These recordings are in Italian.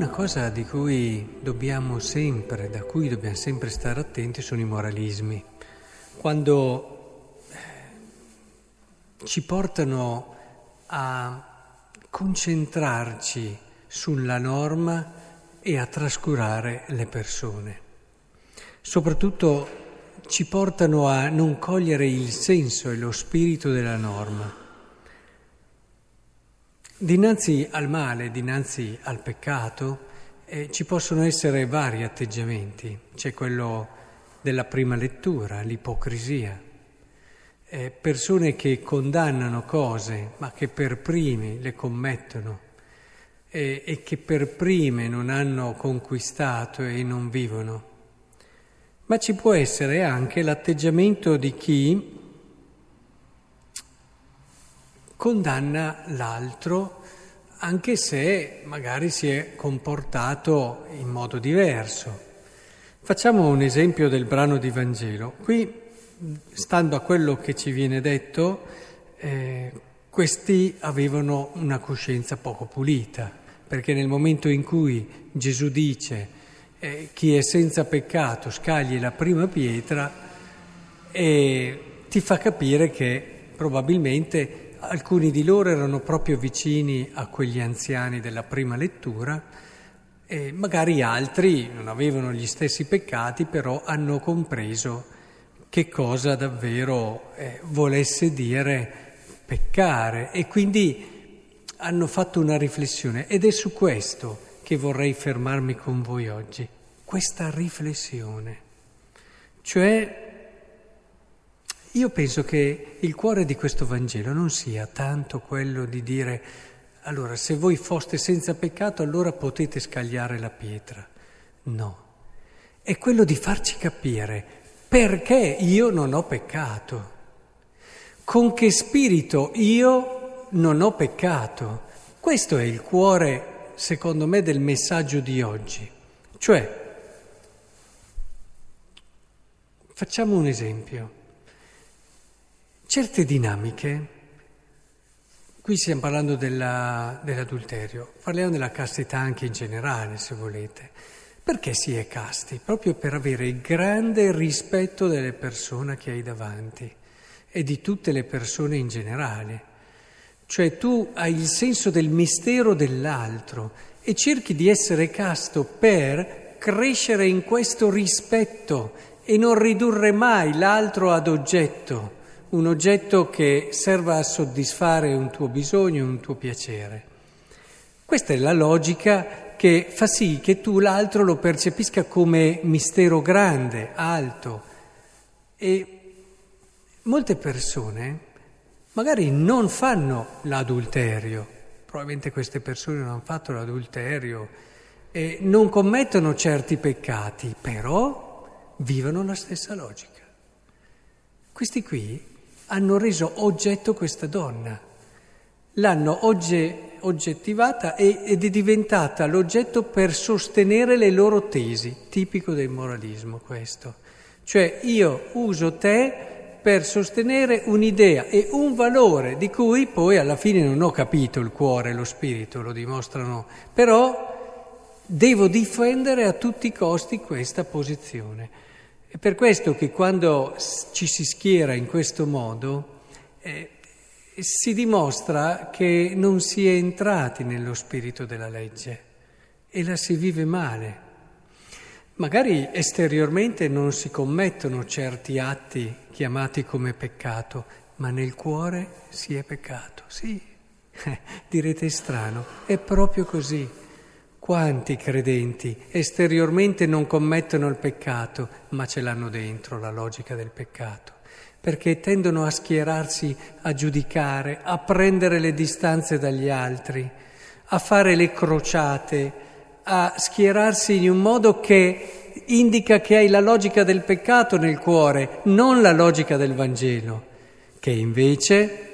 una cosa di cui dobbiamo sempre, da cui dobbiamo sempre stare attenti sono i moralismi. Quando eh, ci portano a concentrarci sulla norma e a trascurare le persone. Soprattutto ci portano a non cogliere il senso e lo spirito della norma. Dinanzi al male, dinanzi al peccato, eh, ci possono essere vari atteggiamenti. C'è quello della prima lettura, l'ipocrisia. Eh, persone che condannano cose, ma che per primi le commettono eh, e che per prime non hanno conquistato e non vivono. Ma ci può essere anche l'atteggiamento di chi condanna l'altro anche se magari si è comportato in modo diverso. Facciamo un esempio del brano di Vangelo. Qui, stando a quello che ci viene detto, eh, questi avevano una coscienza poco pulita, perché nel momento in cui Gesù dice eh, chi è senza peccato scagli la prima pietra, eh, ti fa capire che probabilmente alcuni di loro erano proprio vicini a quegli anziani della prima lettura e magari altri non avevano gli stessi peccati, però hanno compreso che cosa davvero eh, volesse dire peccare. E quindi hanno fatto una riflessione ed è su questo che vorrei fermarmi con voi oggi, questa riflessione, cioè io penso che il cuore di questo Vangelo non sia tanto quello di dire allora se voi foste senza peccato allora potete scagliare la pietra. No, è quello di farci capire perché io non ho peccato, con che spirito io non ho peccato. Questo è il cuore, secondo me, del messaggio di oggi. Cioè, facciamo un esempio. Certe dinamiche, qui stiamo parlando della, dell'adulterio, parliamo della castità anche in generale, se volete. Perché si è casti? Proprio per avere il grande rispetto delle persone che hai davanti e di tutte le persone in generale. Cioè tu hai il senso del mistero dell'altro e cerchi di essere casto per crescere in questo rispetto e non ridurre mai l'altro ad oggetto un oggetto che serva a soddisfare un tuo bisogno, un tuo piacere. Questa è la logica che fa sì che tu l'altro lo percepisca come mistero grande, alto. E molte persone magari non fanno l'adulterio, probabilmente queste persone non hanno fatto l'adulterio e non commettono certi peccati, però vivono la stessa logica. Questi qui hanno reso oggetto questa donna, l'hanno ogge, oggettivata ed è diventata l'oggetto per sostenere le loro tesi, tipico del moralismo questo. Cioè io uso te per sostenere un'idea e un valore di cui poi alla fine non ho capito il cuore e lo spirito, lo dimostrano, però devo difendere a tutti i costi questa posizione. È per questo che quando ci si schiera in questo modo eh, si dimostra che non si è entrati nello spirito della legge e la si vive male. Magari esteriormente non si commettono certi atti chiamati come peccato, ma nel cuore si è peccato. Sì, direte strano, è proprio così. Quanti credenti esteriormente non commettono il peccato, ma ce l'hanno dentro la logica del peccato, perché tendono a schierarsi, a giudicare, a prendere le distanze dagli altri, a fare le crociate, a schierarsi in un modo che indica che hai la logica del peccato nel cuore, non la logica del Vangelo, che invece,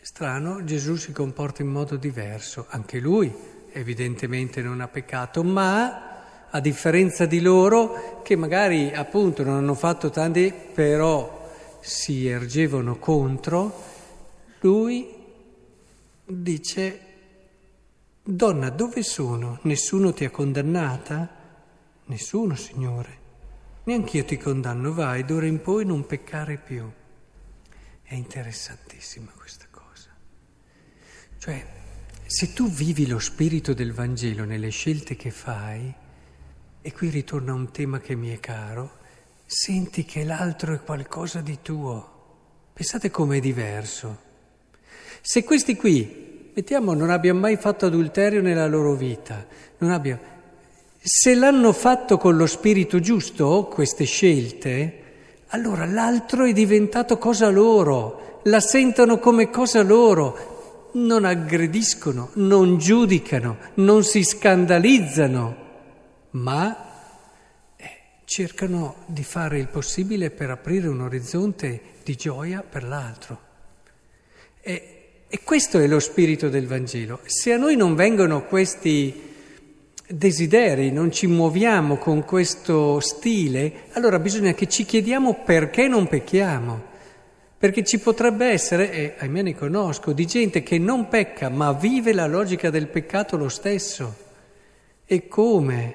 strano, Gesù si comporta in modo diverso, anche lui evidentemente non ha peccato, ma a differenza di loro che magari appunto non hanno fatto tanti, però si ergevano contro, lui dice Donna, dove sono? Nessuno ti ha condannata? Nessuno, Signore. Neanch'io ti condanno, vai, d'ora in poi non peccare più. È interessantissima questa cosa. Cioè, se tu vivi lo spirito del Vangelo nelle scelte che fai, e qui ritorna un tema che mi è caro, senti che l'altro è qualcosa di tuo. Pensate com'è diverso. Se questi qui, mettiamo, non abbiano mai fatto adulterio nella loro vita, abbiano, se l'hanno fatto con lo spirito giusto, queste scelte, allora l'altro è diventato cosa loro, la sentono come cosa loro, non aggrediscono, non giudicano, non si scandalizzano, ma eh, cercano di fare il possibile per aprire un orizzonte di gioia per l'altro. E e questo è lo spirito del Vangelo. Se a noi non vengono questi desideri, non ci muoviamo con questo stile, allora bisogna che ci chiediamo perché non pecchiamo. Perché ci potrebbe essere, e ahimè ne conosco, di gente che non pecca ma vive la logica del peccato lo stesso. E come?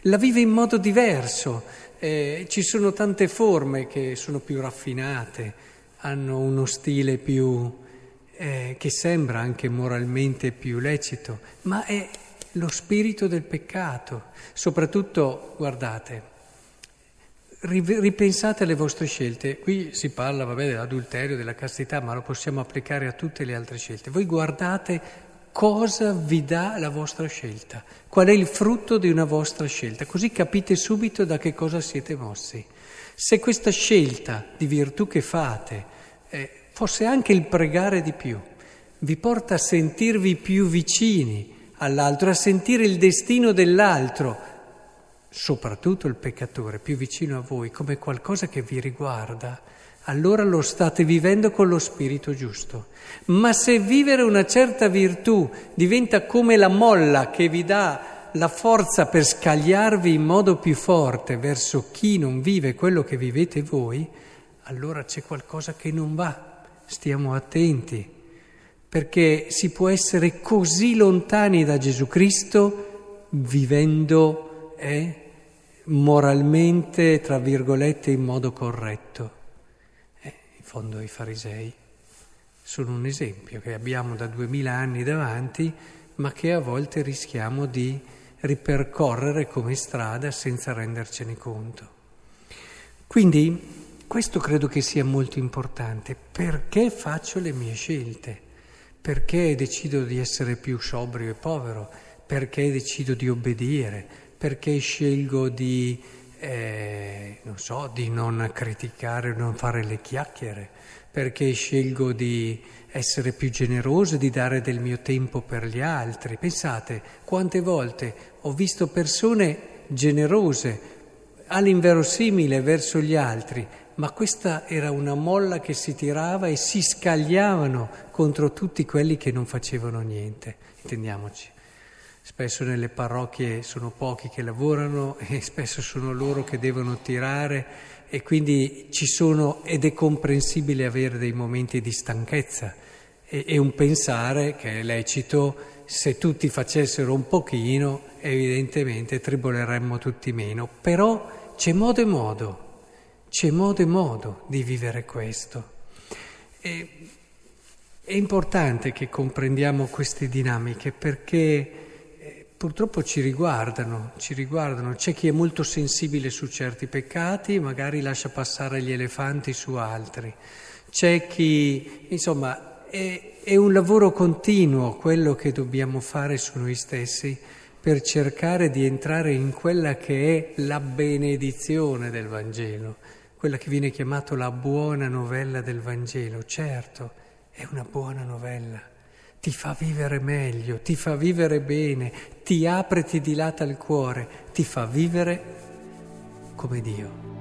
La vive in modo diverso. Eh, ci sono tante forme che sono più raffinate, hanno uno stile più eh, che sembra anche moralmente più lecito, ma è lo spirito del peccato. Soprattutto, guardate, ripensate alle vostre scelte. Qui si parla, vabbè, dell'adulterio, della castità, ma lo possiamo applicare a tutte le altre scelte. Voi guardate cosa vi dà la vostra scelta, qual è il frutto di una vostra scelta, così capite subito da che cosa siete mossi. Se questa scelta di virtù che fate eh, fosse anche il pregare di più, vi porta a sentirvi più vicini all'altro, a sentire il destino dell'altro, soprattutto il peccatore, più vicino a voi, come qualcosa che vi riguarda, allora lo state vivendo con lo spirito giusto. Ma se vivere una certa virtù diventa come la molla che vi dà la forza per scagliarvi in modo più forte verso chi non vive quello che vivete voi, allora c'è qualcosa che non va stiamo attenti, perché si può essere così lontani da Gesù Cristo vivendo eh, moralmente, tra virgolette, in modo corretto. Eh, in fondo i farisei sono un esempio che abbiamo da duemila anni davanti, ma che a volte rischiamo di ripercorrere come strada senza rendercene conto. Quindi questo credo che sia molto importante. Perché faccio le mie scelte? Perché decido di essere più sobrio e povero? Perché decido di obbedire? Perché scelgo di, eh, non so, di non criticare, non fare le chiacchiere? Perché scelgo di essere più generoso, di dare del mio tempo per gli altri? Pensate, quante volte ho visto persone generose all'inverosimile verso gli altri, ma questa era una molla che si tirava e si scagliavano contro tutti quelli che non facevano niente. Intendiamoci. Spesso nelle parrocchie sono pochi che lavorano e spesso sono loro che devono tirare e quindi ci sono ed è comprensibile avere dei momenti di stanchezza e, e un pensare che è lecito se tutti facessero un pochino evidentemente triboleremmo tutti meno, però c'è modo e modo. C'è modo e modo di vivere questo. E, è importante che comprendiamo queste dinamiche perché purtroppo ci riguardano, ci riguardano. C'è chi è molto sensibile su certi peccati, magari lascia passare gli elefanti su altri. C'è chi, insomma, è, è un lavoro continuo quello che dobbiamo fare su noi stessi per cercare di entrare in quella che è la benedizione del Vangelo quella che viene chiamata la buona novella del Vangelo. Certo, è una buona novella, ti fa vivere meglio, ti fa vivere bene, ti apre, ti dilata il cuore, ti fa vivere come Dio.